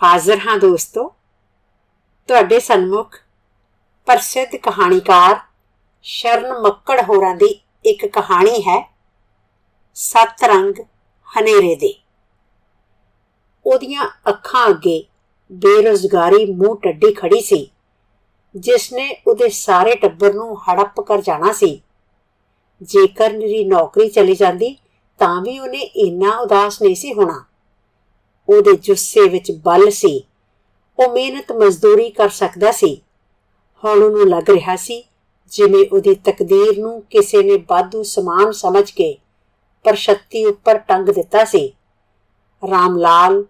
ਹਾਜ਼ਰ ਹਾਂ ਦੋਸਤੋ। ਤੁਹਾਡੇ ਸਨਮੁਖ ਪ੍ਰਸਿੱਧ ਕਹਾਣੀਕਾਰ ਸ਼ਰਨ ਮੱਕੜ ਹੋਰਾਂ ਦੀ ਇੱਕ ਕਹਾਣੀ ਹੈ, ਸੱਤ ਰੰਗ ਹਨੇਰੇ ਦੇ। ਉਹਦੀਆਂ ਅੱਖਾਂ ਅੱਗੇ ਬੇਰੋਜ਼ਗਾਰੀ ਮੂੰਹ ਟੱਡੀ ਖੜੀ ਸੀ, ਜਿਸ ਨੇ ਉਹਦੇ ਸਾਰੇ ਟੱਬਰ ਨੂੰ ਹੜੱਪ ਕਰ ਜਾਣਾ ਸੀ। ਜੇਕਰ ਮੇਰੀ ਨੌਕਰੀ ਚਲੀ ਜਾਂਦੀ, ਤਾਂ ਵੀ ਉਹਨੇ ਇੰਨਾ ਉਦਾਸ ਨਹੀਂ ਸੀ ਹੋਣਾ। ਉਹਦੇ ਜੁੱਸੇ ਵਿੱਚ ਬਲ ਸੀ। ਉਹ ਮਿਹਨਤ ਮਜ਼ਦੂਰੀ ਕਰ ਸਕਦਾ ਸੀ। ਹੁਣ ਉਹਨੂੰ ਲੱਗ ਰਿਹਾ ਸੀ ਜਿਵੇਂ ਉਹਦੀ ਤਕਦੀਰ ਨੂੰ ਕਿਸੇ ਨੇ ਬਾਦੂ ਸਮਾਨ ਸਮਝ ਕੇ ਪਰਛੱਤੀ ਉੱਪਰ ਟੰਗ ਦਿੱਤਾ ਸੀ। ਰਾਮ ਲਾਲ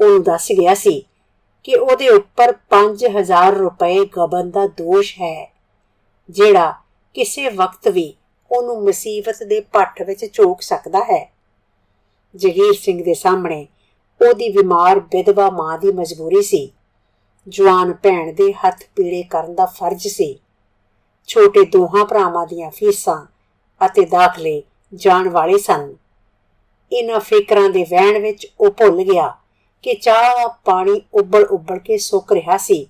ਉਹਨੂੰ ਦੱਸ ਗਿਆ ਸੀ ਕਿ ਉਹਦੇ ਉੱਪਰ 5000 ਰੁਪਏ ਗਬਨ ਦਾ ਦੋਸ਼ ਹੈ, ਜਿਹੜਾ ਕਿਸੇ ਵਕਤ ਵੀ ਉਹਨੂੰ ਮੁਸੀਬਤ ਦੇ ਪੱਠ ਵਿੱਚ ਝੋਕ ਸਕਦਾ ਹੈ। ਜਗੀਰ ਸਿੰਘ ਦੇ ਸਾਹਮਣੇ ਉਹਦੀ ਬਿਮਾਰ ਵਿਧਵਾ ਮਾਂ ਦੀ ਮਜਬੂਰੀ ਸੀ। ਜਵਾਨ ਭੈਣ ਦੇ ਹੱਥ ਪੀੜੇ ਕਰਨ ਦਾ ਫਰਜ਼ ਸੀ। ਛੋਟੇ ਦੋਹਾਂ ਭਰਾਵਾਂ ਦੀਆਂ ਫੀਸਾਂ ਅਤੇ ਦਾਖਲੇ ਜਾਣ ਵਾਲੇ ਸਨ। ਇਹਨਾਂ ਫਿਕਰਾਂ ਦੇ ਵਹਿਣ ਵਿੱਚ ਉਹ ਭੁੱਲ ਗਿਆ ਕਿ ਚਾਹ, ਪਾਣੀ ਉੱਬਲ ਉੱਬਲ ਕੇ ਸੁੱਕ ਰਿਹਾ ਸੀ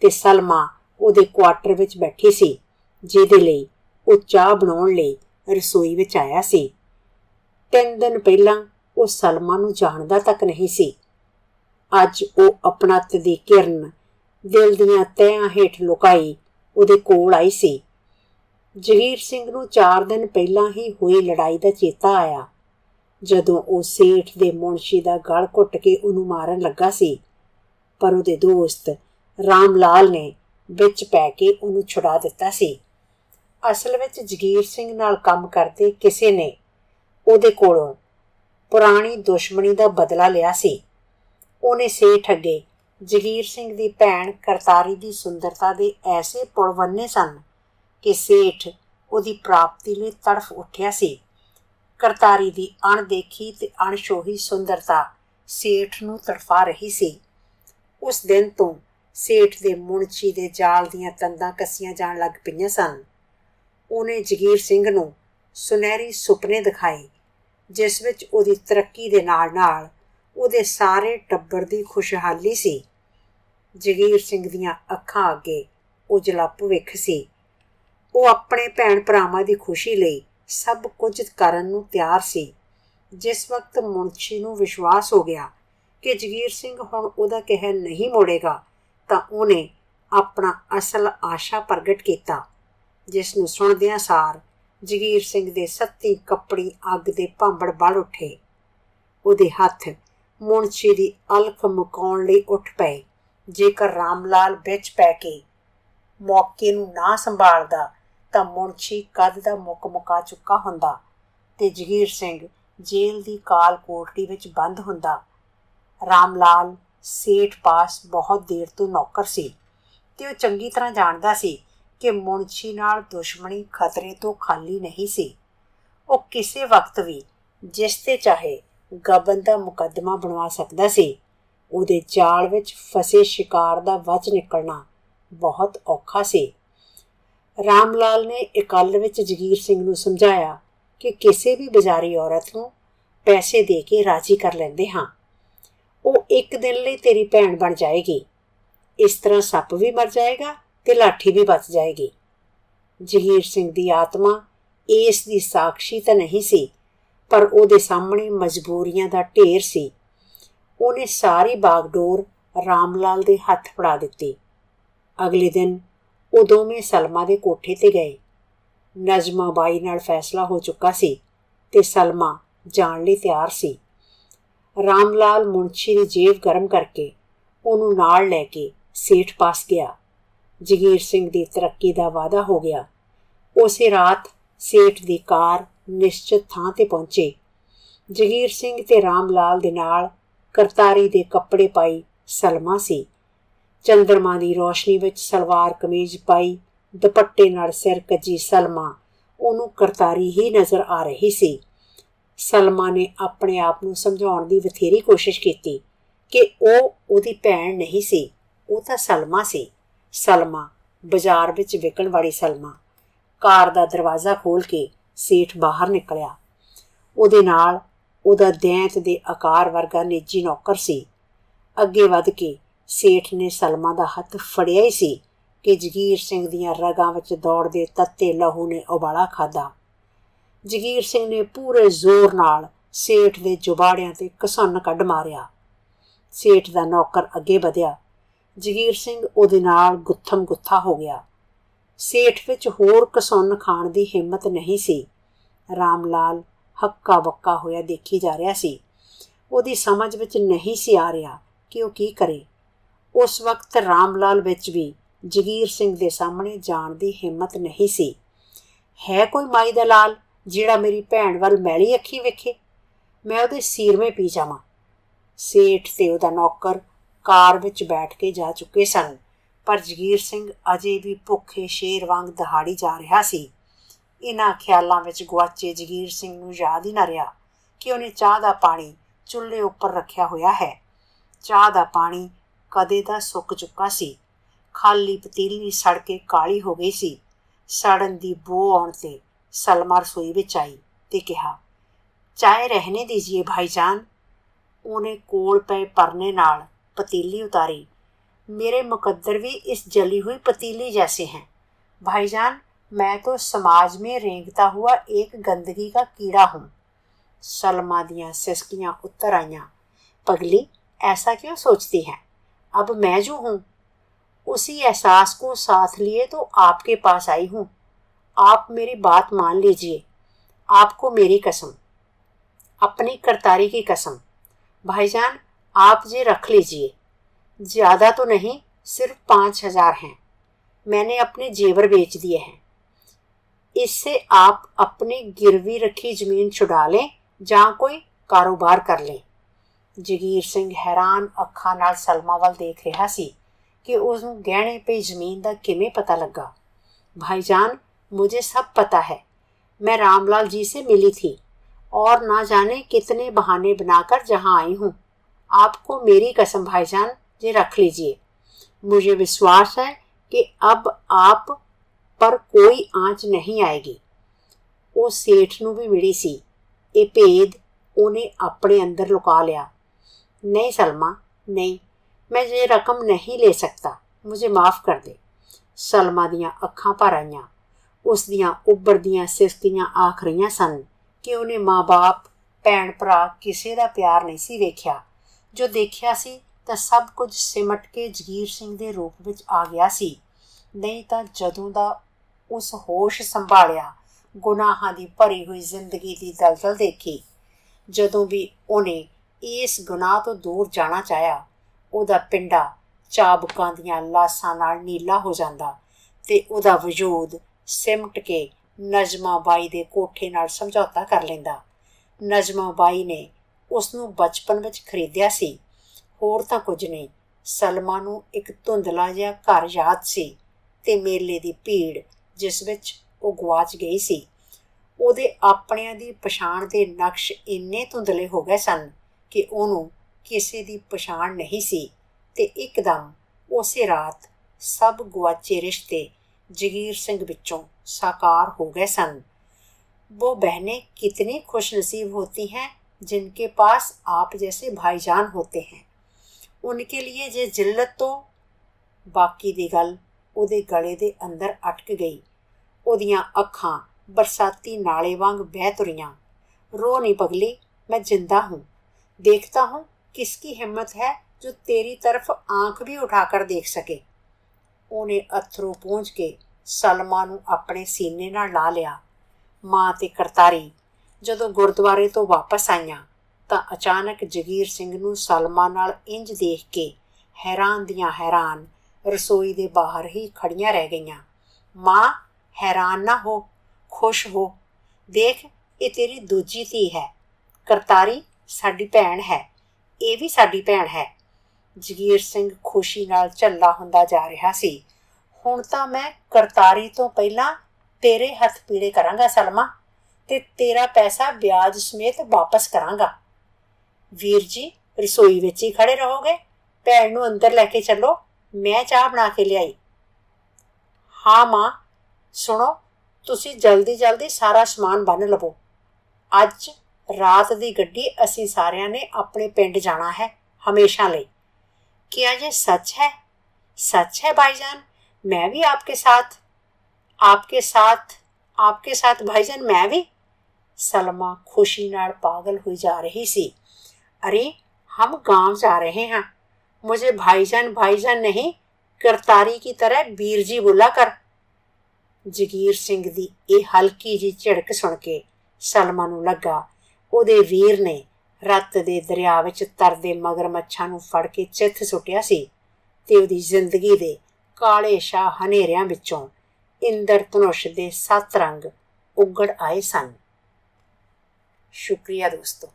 ਤੇ ਸਲਮਾ ਉਹਦੇ ਕੁਆਟਰ ਵਿੱਚ ਬੈਠੀ ਸੀ, ਜਿਹਦੇ ਲਈ ਉਹ ਚਾਹ ਬਣਾਉਣ ਲਈ ਰਸੋਈ ਵਿੱਚ ਆਇਆ ਸੀ। ਤਿੰਨ ਦਿਨ ਪਹਿਲਾਂ ਉਹ ਸਲਮਾ ਨੂੰ ਜਾਣਦਾ ਤੱਕ ਨਹੀਂ ਸੀ। ਅੱਜ ਉਹ ਆਪਣਾ ਦੀ ਕਿਰਨ ਦਿਲ ਦੀਆਂ ਤਹਿਾਂ ਹੇਠ ਲੁਕਾਈ ਉਹਦੇ ਕੋਲ ਆਈ ਸੀ। ਜਗੀਰ ਸਿੰਘ ਨੂੰ 4 ਦਿਨ ਪਹਿਲਾਂ ਹੀ ਹੋਈ ਲੜਾਈ ਦਾ ਚੇਤਾ ਆਇਆ। ਜਦੋਂ ਉਹ ਸੇਠ ਦੇ ਮੁਨਸ਼ੀ ਦਾ ਗਲ ਘੁੱਟ ਕੇ ਉਹਨੂੰ ਮਾਰਨ ਲੱਗਾ ਸੀ, ਪਰ ਉਹਦੇ ਦੋਸਤ ਰਾਮ ਲਾਲ ਨੇ ਵਿੱਚ ਪੈ ਕੇ ਉਹਨੂੰ ਛੁਡਾ ਦਿੱਤਾ ਸੀ। ਅਸਲ ਵਿੱਚ ਜਗੀਰ ਸਿੰਘ ਨਾਲ ਕੰਮ ਕਰਦੇ ਕਿਸੇ ਨੇ, ਉਹਦੇ ਕੋਲੋਂ ਪੁਰਾਣੀ ਦੁਸ਼ਮਣੀ ਦਾ ਬਦਲਾ ਲਿਆ ਸੀ। ਉਹਨੇ ਸੇਠ ਅੱਗੇ ਜਗੀਰ ਸਿੰਘ ਦੀ ਭੈਣ ਕਰਤਾਰੀ ਦੀ ਸੁੰਦਰਤਾ ਦੇ ਐਸੇ ਪੁਲਵੰਨੇ ਸਨ ਕਿ ਸੇਠ ਉਹਦੀ ਪ੍ਰਾਪਤੀ ਲਈ ਤੜਫ ਉੱਠਿਆ ਸੀ। ਕਰਤਾਰੀ ਦੀ ਅਣਦੇਖੀ ਤੇ ਅਣਸ਼ੋਹੀ ਸੁੰਦਰਤਾ ਸੇਠ ਨੂੰ ਤੜਫਾ ਰਹੀ ਸੀ। ਉਸ ਦਿਨ ਤੋਂ ਸੇਠ ਦੇ ਮੁੰਚੀ ਦੇ ਜਾਲ ਦੀਆਂ ਤੰਦਾਂ ਕੱਸੀਆਂ ਜਾਣ ਲੱਗ ਪਈਆਂ ਸਨ। ਉਹਨੇ ਜਗੀਰ ਸਿੰਘ ਨੂੰ ਸੁਨਹਿਰੀ ਸੁਪਨੇ ਦਿਖਾਏ। ਜਿਸ ਵਿੱਚ ਉਹਦੀ ਤਰੱਕੀ ਦੇ ਨਾਲ-ਨਾਲ ਉਹਦੇ ਸਾਰੇ ਟੱਬਰ ਦੀ ਖੁਸ਼ਹਾਲੀ ਸੀ। ਜਗੀਰ ਸਿੰਘ ਦੀਆਂ ਅੱਖਾਂ ਅੱਗੇ ਉਜਲਾ ਭਵਿੱਖ ਸੀ। ਉਹ ਆਪਣੇ ਭੈਣ ਭਰਾਵਾਂ ਦੀ ਖੁਸ਼ੀ ਲਈ ਸਭ ਕੁਝ ਕਰਨ ਨੂੰ ਤਿਆਰ ਸੀ। ਜਿਸ ਵਕਤ ਮੁੰਚੀ ਨੂੰ ਵਿਸ਼ਵਾਸ ਹੋ ਗਿਆ ਕਿ ਜਗੀਰ ਸਿੰਘ ਹੁਣ ਉਹਦਾ ਕਹਿਣ ਨਹੀਂ ਮੋੜੇਗਾ, ਤਾਂ ਉਹਨੇ ਆਪਣਾ ਅਸਲ ਆਸ਼ਾ ਪ੍ਰਗਟ ਕੀਤਾ, ਜਿਸ ਨੂੰ ਸੁਣਦਿਆਂ ਸਾਰ ਜਗੀਰ ਸਿੰਘ ਦੇ ਸੱਤੀ ਕੱਪੜੀ ਅੱਗ ਦੇ ਭਾਂਬੜ ਬਲ ਉੱਠੇ। ਉਹਦੇ ਹੱਥ ਮੁੰਚੀ ਦੀ ਅਲਖ ਮੁਕਾਉਣ ਲਈ ਉੱਠ ਪਏ। ਜੇਕਰ ਰਾਮ ਲਾਲ ਵਿੱਚ ਪੈ ਕੇ ਮੌਕੇ ਨੂੰ ਨਾ ਸੰਭਾਲਦਾ, ਤਾਂ ਮੁੰਚੀ ਕਦ ਦਾ ਮੁੱਕ ਮੁਕਾ ਚੁੱਕਾ ਹੁੰਦਾ ਤੇ ਜਗੀਰ ਸਿੰਘ ਜੇਲ੍ਹ ਦੀ ਕਾਲ ਕੋਠੜੀ ਵਿੱਚ ਬੰਦ ਹੁੰਦਾ। ਰਾਮ ਲਾਲ ਸੇਠ ਪਾਸ ਬਹੁਤ ਦੇਰ ਤੋਂ ਨੌਕਰ ਸੀ ਤੇ ਉਹ ਚੰਗੀ ਤਰ੍ਹਾਂ ਜਾਣਦਾ ਸੀ ਕਿ ਮੁੰਸ਼ੀ ਨਾਲ ਦੁਸ਼ਮਣੀ ਖਤਰੇ ਤੋਂ ਖਾਲੀ ਨਹੀਂ ਸੀ। ਉਹ ਕਿਸੇ ਵਕਤ ਵੀ ਜਿਸ ਤੇ ਚਾਹੇ ਗਬਨ ਦਾ ਮੁਕੱਦਮਾ ਬਣਵਾ ਸਕਦਾ ਸੀ, ਉਹਦੇ ਚਾਲ ਵਿੱਚ ਫਸੇ ਸ਼ਿਕਾਰ ਦਾ ਵਚ ਨਿਕਲਣਾ ਬਹੁਤ ਔਖਾ ਸੀ। ਰਾਮ ਲਾਲ ਨੇ ਇਕੱਲ ਵਿੱਚ ਜਗੀਰ ਸਿੰਘ ਨੂੰ ਸਮਝਾਇਆ ਕਿ ਕਿਸੇ ਵੀ ਬਾਜ਼ਾਰੀ ਔਰਤ ਨੂੰ ਪੈਸੇ ਦੇ ਕੇ ਰਾਜੀ ਕਰ ਲੈਂਦੇ ਹਾਂ। ਉਹ ਇੱਕ ਦਿਨ ਲਈ ਤੇਰੀ ਭੈਣ ਬਣ ਜਾਏਗੀ। ਇਸ ਤਰ੍ਹਾਂ ਸੱਪ ਵੀ ਮਰ ਜਾਏਗਾ ਤੇ ਲਾਠੀ ਵੀ ਬਚ ਜਾਏਗੀ। ਜਹੀਰ ਸਿੰਘ ਦੀ ਆਤਮਾ ਇਸ ਦੀ ਸਾਖੀ ਤਾਂ ਨਹੀਂ ਸੀ, ਪਰ ਉਹਦੇ ਸਾਹਮਣੇ ਮਜਬੂਰੀਆਂ ਦਾ ਢੇਰ ਸੀ। ਉਹਨੇ ਸਾਰੀ ਬਾਗਡੋਰ ਰਾਮ ਲਾਲ ਦੇ ਹੱਥ ਫੜਾ ਦਿੱਤੀ। ਅਗਲੇ ਦਿਨ ਉਹ ਦੋਵੇਂ ਸਲਮਾ ਦੇ ਕੋਠੇ ਤੇ ਗਏ। ਨਜਮਾ ਬਾਈ ਨਾਲ ਫੈਸਲਾ ਹੋ ਚੁੱਕਾ ਸੀ ਤੇ ਸਲਮਾ ਜਾਣ ਲਈ ਤਿਆਰ ਸੀ। ਰਾਮ ਲਾਲ ਮੁੰਸ਼ੀ ਦੀ ਜੇਬ ਗਰਮ ਕਰਕੇ ਉਹਨੂੰ ਨਾਲ ਲੈ ਕੇ ਸੇਠ ਪਾਸ ਗਿਆ। ਜਗੀਰ ਸਿੰਘ ਦੀ ਤਰੱਕੀ ਦਾ ਵਾਅਦਾ ਹੋ ਗਿਆ। ਉਸੇ ਰਾਤ ਸੇਠ ਦੀ ਕਾਰ ਨਿਸ਼ਚਿਤ ਥਾਂ ਤੇ ਪਹੁੰਚੇ। ਜਗੀਰ ਸਿੰਘ ਤੇ ਰਾਮ ਲਾਲ ਦੇ ਨਾਲ ਕਰਤਾਰੀ ਦੇ ਕੱਪੜੇ ਪਾਈ ਸਲਮਾ ਸੀ। ਚੰਦਰਮਾ ਦੀ ਰੋਸ਼ਨੀ ਵਿੱਚ ਸਲਵਾਰ ਕਮੀਜ਼ ਪਾਈ, ਦੁਪੱਟੇ ਨਾਲ ਸਿਰ ਕੱਜੀ ਸਲਮਾ, ਉਹਨੂੰ ਕਰਤਾਰੀ ਹੀ ਨਜ਼ਰ ਆ ਰਹੀ ਸੀ। ਸਲਮਾ ਨੇ ਆਪਣੇ ਆਪ ਨੂੰ ਸਮਝਾਉਣ ਦੀ ਬਥੇਰੀ ਕੋਸ਼ਿਸ਼ ਕੀਤੀ ਕਿ ਉਹ ਉਹਦੀ ਭੈਣ ਨਹੀਂ ਸੀ, ਉਹ ਤਾਂ ਸਲਮਾ ਸੀ। ਸਲਮਾ, ਬਾਜ਼ਾਰ ਵਿੱਚ ਵਿਕਣ ਵਾਲੀ ਸਲਮਾ। ਕਾਰ ਦਾ ਦਰਵਾਜ਼ਾ ਖੋਲ ਕੇ ਸੇਠ ਬਾਹਰ ਨਿਕਲਿਆ। ਉਹਦੇ ਨਾਲ ਉਹਦਾ ਦੈਂਤ ਦੇ ਆਕਾਰ ਵਰਗਾ ਨਿੱਜੀ ਨੌਕਰ ਸੀ। ਅੱਗੇ ਵੱਧ ਕੇ ਸੇਠ ਨੇ ਸਲਮਾ ਦਾ ਹੱਥ ਫੜਿਆ ਹੀ ਸੀ ਕਿ ਜਗੀਰ ਸਿੰਘ ਦੀਆਂ ਰਗਾਂ ਵਿੱਚ ਦੌੜਦੇ ਤੱਤੇ ਲਹੂ ਨੇ ਉਬਾਲਾ ਖਾਦਾ ਜਗੀਰ ਸਿੰਘ ਨੇ ਪੂਰੇ ਜ਼ੋਰ ਨਾਲ ਸੇਠ ਦੇ ਜੁਬਾੜਿਆਂ ਤੇ ਕਸਨ ਕੱਢ ਮਾਰਿਆ। ਸੇਠ ਦਾ ਨੌਕਰ ਅੱਗੇ ਵਧਿਆ। ਜਗੀਰ ਸਿੰਘ ਉਹਦੇ ਨਾਲ ਗੁੱਥਮ ਗੁੱਥਾ ਹੋ ਗਿਆ। ਸੇਠ ਵਿੱਚ ਹੋਰ ਕਸਨ ਖਾਣ ਦੀ ਹਿੰਮਤ ਨਹੀਂ ਸੀ। ਰਾਮ ਲਾਲ ਹੱਕਾ ਬੱਕਾ ਹੋਇਆ ਦੇਖੀ ਜਾ ਰਿਹਾ ਸੀ। ਉਹਦੀ ਸਮਝ ਵਿੱਚ ਨਹੀਂ ਸੀ ਆ ਰਿਹਾ ਕਿ ਉਹ ਕੀ ਕਰੇ। ਉਸ ਵਕਤ ਰਾਮ ਲਾਲ ਵਿੱਚ ਵੀ ਜਗੀਰ ਸਿੰਘ ਦੇ ਸਾਹਮਣੇ ਜਾਣ ਦੀ ਹਿੰਮਤ ਨਹੀਂ ਸੀ। ਹੈ ਕੋਈ ਮਾਈ ਦਾ ਲਾਲ ਜਿਹੜਾ ਮੇਰੀ ਭੈਣ ਵੱਲ ਮੈਲੀ ਅੱਖੀ ਵੇਖੇ? ਮੈਂ ਉਹਦੇ ਸੀਰਵੇਂ ਪੀ ਜਾਵਾਂ। ਸੇਠ ਤੇ ਉਹਦਾ ਨੌਕਰ ਕਾਰ ਵਿੱਚ ਬੈਠ ਕੇ ਜਾ ਚੁੱਕੇ ਸਨ। ਪਰ ਜਗੀਰ ਸਿੰਘ ਅਜੇ ਵੀ ਭੁੱਖੇ ਸ਼ੇਰ ਵਾਂਗ ਦਹਾੜੀ ਜਾ ਰਿਹਾ ਸੀ। ਇਹਨਾਂ ਖਿਆਲਾਂ ਵਿੱਚ ਗਵਾਚੇ ਜਗੀਰ ਸਿੰਘ ਨੂੰ ਯਾਦ ਹੀ ਨਾ ਰਿਹਾ ਕਿ ਉਹਨੇ ਚਾਹ ਦਾ ਪਾਣੀ ਚੁੱਲ੍ਹੇ ਉੱਪਰ ਰੱਖਿਆ ਹੋਇਆ ਹੈ। ਚਾਹ ਦਾ ਪਾਣੀ ਕਦੇ ਦਾ ਸੁੱਕ ਚੁੱਕਾ ਸੀ। ਖਾਲੀ ਪਤੀਲੀ ਸੜ ਕੇ ਕਾਲੀ ਹੋ ਗਈ ਸੀ। ਸੜਨ ਦੀ ਬੋ ਆਉਣ ਤੇ ਸਲਮਾ ਰਸੋਈ ਵਿੱਚ ਆਈ ਤੇ ਕਿਹਾ, ਚਾਹੇ ਰਹਿਣੇ ਦੀਜੀਏ ਭਾਈਜਾਨ। ਉਹਨੇ ਕੋਲ ਪਏ ਪਰਨੇ ਨਾਲ पतीली उतारी। मेरे मुकद्दर भी इस जली हुई पतीली जैसे हैं। भाईजान, मैं तो समाज में रेंगता हुआ एक गंदगी का कीड़ा हूँ। सलमा दिया सिसकियाँ उत्तर आईया। पगली, ऐसा क्यों सोचती है? अब मैं जो हूँ, उसी एहसास को साथ लिए तो आपके पास आई हूँ। आप मेरी बात मान लीजिए। आपको मेरी कसम। अपनी करतारी की कसम। भाईजान आप ये रख लीजिए ज़्यादा तो नहीं सिर्फ पाँच हजार हैं मैंने अपने जेवर बेच दिए हैं इससे आप अपनी गिरवी रखी ਜ਼ਮੀਨ ਛੁਡਾ लें ਜਾਂ ਕੋਈ ਕਾਰੋਬਾਰ ਕਰ ਲੈ ਜਗੀਰ ਸਿੰਘ ਹੈਰਾਨ ਅੱਖਾਂ ਨਾਲ ਸਲਮਾ ਵੱਲ ਦੇਖ ਰਿਹਾ ਸੀ ਕਿ ਉਸ ਨੂੰ ਗਹਿਣੇ ਪਈ ਜ਼ਮੀਨ ਦਾ ਕਿਵੇਂ ਪਤਾ ਲੱਗਾ भाईजान मुझे सब पता है मैं रामलाल जी से मिली थी और ना जाने कितने बहाने बनाकर जहां आई हूं आपको मेरी कसम भाईजान ये रख लीजिए मुझे विश्वास है कि अब आप पर ਕੋਈ ਆਂਚ ਨਹੀਂ ਆਏਗੀ ਉਹ ਸੇਠ ਨੂੰ ਵੀ ਮਿਲੀ ਸੀ ਇਹ ਭੇਦ ਉਹਨੇ ਆਪਣੇ ਅੰਦਰ ਲੁਕਾ ਲਿਆ नहीं सलमा नहीं मैं ये रकम नहीं ले सकता मुझे माफ़ कर दे ਸਲਮਾ ਦੀਆਂ ਅੱਖਾਂ ਭਰ ਆਈਆਂ ਉਸ ਦੀਆਂ ਉੱਭਰਦੀਆਂ ਸਿਸਕੀਆਂ ਆਖ ਰਹੀਆਂ ਸਨ ਕਿ ਉਹਨੇ ਮਾਂ-ਬਾਪ ਭੈਣ ਭਰਾ ਕਿਸੇ ਦਾ ਪਿਆਰ ਨਹੀਂ ਸੀ ਵੇਖਿਆ ਜੋ ਦੇਖਿਆ ਸੀ ਤਾਂ ਸਭ ਕੁਝ ਸਿਮਟ ਕੇ ਜਗੀਰ ਸਿੰਘ ਦੇ ਰੂਪ ਵਿੱਚ ਆ ਗਿਆ ਸੀ। ਨਹੀਂ ਤਾਂ ਜਦੋਂ ਦਾ ਉਸ ਹੋਸ਼ ਸੰਭਾਲਿਆ, ਗੁਨਾਹਾਂ ਦੀ ਭਰੀ ਹੋਈ ਜ਼ਿੰਦਗੀ ਦੀ ਦਲਦਲ ਦੇਖੀ, ਜਦੋਂ ਵੀ ਉਹਨੇ ਇਸ ਗੁਨਾਹ ਤੋਂ ਦੂਰ ਜਾਣਾ ਚਾਹਿਆ, ਉਹਦਾ ਪਿੰਡਾ ਚਾਬਕਾਂ ਦੀਆਂ ਲਾਸਾਂ ਨਾਲ ਨੀਲਾ ਹੋ ਜਾਂਦਾ ਤੇ ਉਹਦਾ ਵਜੂਦ ਸਿਮਟ ਕੇ ਨਜਮਾ ਬਾਈ ਦੇ ਕੋਠੇ ਨਾਲ ਸਮਝੌਤਾ ਕਰ ਲੈਂਦਾ। ਨਜਮਾ ਬਾਈ ਨੇ ਉਸ ਨੂੰ ਬਚਪਨ ਵਿੱਚ ਖਰੀਦਿਆ ਸੀ। ਹੋਰ ਤਾਂ ਕੁਝ ਨਹੀਂ। ਸਲਮਾ ਨੂੰ ਇੱਕ ਧੁੰਦਲਾ ਜਿਹਾ ਘਰ ਯਾਦ ਸੀ ਤੇ ਮੇਲੇ ਦੀ ਭੀੜ ਜਿਸ ਵਿੱਚ ਉਹ ਗਵਾਚ ਗਈ ਸੀ। ਉਹਦੇ ਆਪਣਿਆਂ ਦੀ ਪਛਾਣ ਦੇ ਨਕਸ਼ ਇੰਨੇ ਧੁੰਦਲੇ ਹੋ ਗਏ ਸਨ ਕਿ ਉਹਨੂੰ ਕਿਸੇ ਦੀ ਪਛਾਣ ਨਹੀਂ ਸੀ ਤੇ ਇੱਕਦਮ ਉਸੇ ਰਾਤ ਸਭ ਗਵਾਚੇ ਰਿਸ਼ਤੇ ਜਗੀਰ ਸਿੰਘ ਵਿੱਚੋਂ ਸਾਕਾਰ ਹੋ ਗਏ ਸਨ। ਉਹ ਬਹਿਨੇ ਕਿਤਨੀ ਖੁਸ਼ਨਸੀਬ ਹੋਤੀ ਹੈ जिनके पास आप जैसे भाईजान होते हैं उनके लिए ਜੇ ਜਿੱਲਤ ਤੋਂ ਬਾਕੀ ਦੀ ਗੱਲ ਉਹਦੇ ਗਲੇ ਦੇ ਅੰਦਰ ਅਟਕ ਗਈ ਉਹਦੀਆਂ ਅੱਖਾਂ ਬਰਸਾਤੀ ਨਾਲੇ ਵਾਂਗ ਬਹਿ ਤੁਰੀਆਂ रो नहीं पगली मैं जिंदा हूँ देखता हूँ किसकी हिम्मत है जो तेरी तरफ आंख भी उठाकर देख सके ਉਹਨੇ ਅਥਰੂ ਪੂੰਝ ਕੇ ਸਲਮਾ ਨੂੰ ਆਪਣੇ ਸੀਨੇ ਨਾਲ ਲਾ ਲਿਆ ਮਾਂ ਤੇ ਕਰਤਾਰੀ ਜਦੋਂ ਗੁਰਦੁਆਰੇ ਤੋਂ ਵਾਪਸ ਆਈਆਂ, ਤਾਂ ਅਚਾਨਕ ਜਗੀਰ ਸਿੰਘ ਨੂੰ ਸਲਮਾ ਨਾਲ ਇੰਜ ਦੇਖ ਕੇ ਹੈਰਾਨ ਦੀਆਂ ਹੈਰਾਨ ਰਸੋਈ ਦੇ ਬਾਹਰ ਹੀ ਖੜੀਆਂ ਰਹਿ ਗਈਆਂ। ਮਾਂ, ਹੈਰਾਨ ਨਾ ਹੋ, ਖੁਸ਼ ਹੋ। ਦੇਖ, ਇਹ ਤੇਰੀ ਦੂਜੀ ਧੀ ਹੈ। ਕਰਤਾਰੀ, ਸਾਡੀ ਭੈਣ ਹੈ। ਇਹ ਵੀ ਸਾਡੀ ਭੈਣ ਹੈ। ਜਗੀਰ ਸਿੰਘ ਖੁਸ਼ੀ ਨਾਲ ਝੱਲਾ ਹੁੰਦਾ ਜਾ ਰਿਹਾ ਸੀ। ਹੁਣ ਤਾਂ ਮੈਂ ਕਰਤਾਰੀ ਤੋਂ ਪਹਿਲਾਂ ਤੇਰੇ ਹੱਥ ਪੀੜੇ ਕਰਾਂਗਾ, ਸਲਮਾ। ਤੇ ਤੇਰਾ ਪੈਸਾ ਵਿਆਜ ਸਮੇਤ ਵਾਪਸ ਕਰਾਂਗਾ ਵੀਰ ਜੀ ਰਸੋਈ ਵਿੱਚ ਹੀ ਖੜੇ ਰਹੋਗੇ ਭੈਣ ਨੂੰ ਅੰਦਰ ਲੈ ਕੇ ਚੱਲੋ ਮੈਂ ਚਾਹ ਬਣਾ ਕੇ ਲਿਆਈ ਹਾਂ ਮਾਂ ਸੁਣੋ ਤੁਸੀਂ ਜਲਦੀ ਜਲਦੀ ਸਾਰਾ ਸਮਾਨ ਬੰਨ ਲਵੋ ਅੱਜ ਰਾਤ ਦੀ ਗੱਡੀ ਅਸੀਂ ਸਾਰਿਆਂ ਨੇ ਆਪਣੇ ਪਿੰਡ ਜਾਣਾ ਹੈ ਹਮੇਸ਼ਾ ਲਈ क्या ये सच है सच है भाईजान मैं भी आपके साथ आपके साथ आपके साथ भाईजान मैं भी सलमा खुशी नाल पागल हुई जा रही सी अरे हम गांव जा रहे हैं मुझे भाईजान भाईजान नहीं करतारी की तरह ਵੀਰ ਜੀ ਬੁਲਾ ਕਰ ਜਗੀਰ ਸਿੰਘ ਦੀ ਇਹ ਹਲਕੀ ਜੀ ਝੜਕ ਸੁਣ ਕੇ ਸਲਮਾ ਨੂੰ ਲੱਗਾ ਉਹਦੇ ਵੀਰ ਨੇ ਰੱਤ ਦੇ ਦਰਿਆ ਵਿੱਚ ਤਰਦੇ ਮਗਰਮੱਛਾਂ ਨੂੰ ਫੜ ਕੇ ਚਿੱਥ ਸੁੱਟਿਆ ਸੀ ਤੇ ਉਹਦੀ ਜ਼ਿੰਦਗੀ ਦੇ ਕਾਲੇ ਸ਼ਾ ਹਨੇਰਿਆਂ ਵਿੱਚੋਂ ਇੰਦਰ ਧਨੁਸ਼ ਦੇ ਸੱਤ ਰੰਗ ਉੱਗੜ ਆਏ ਸਨ ਸ਼ੁਕਰੀਆ ਦੋਸਤੋ।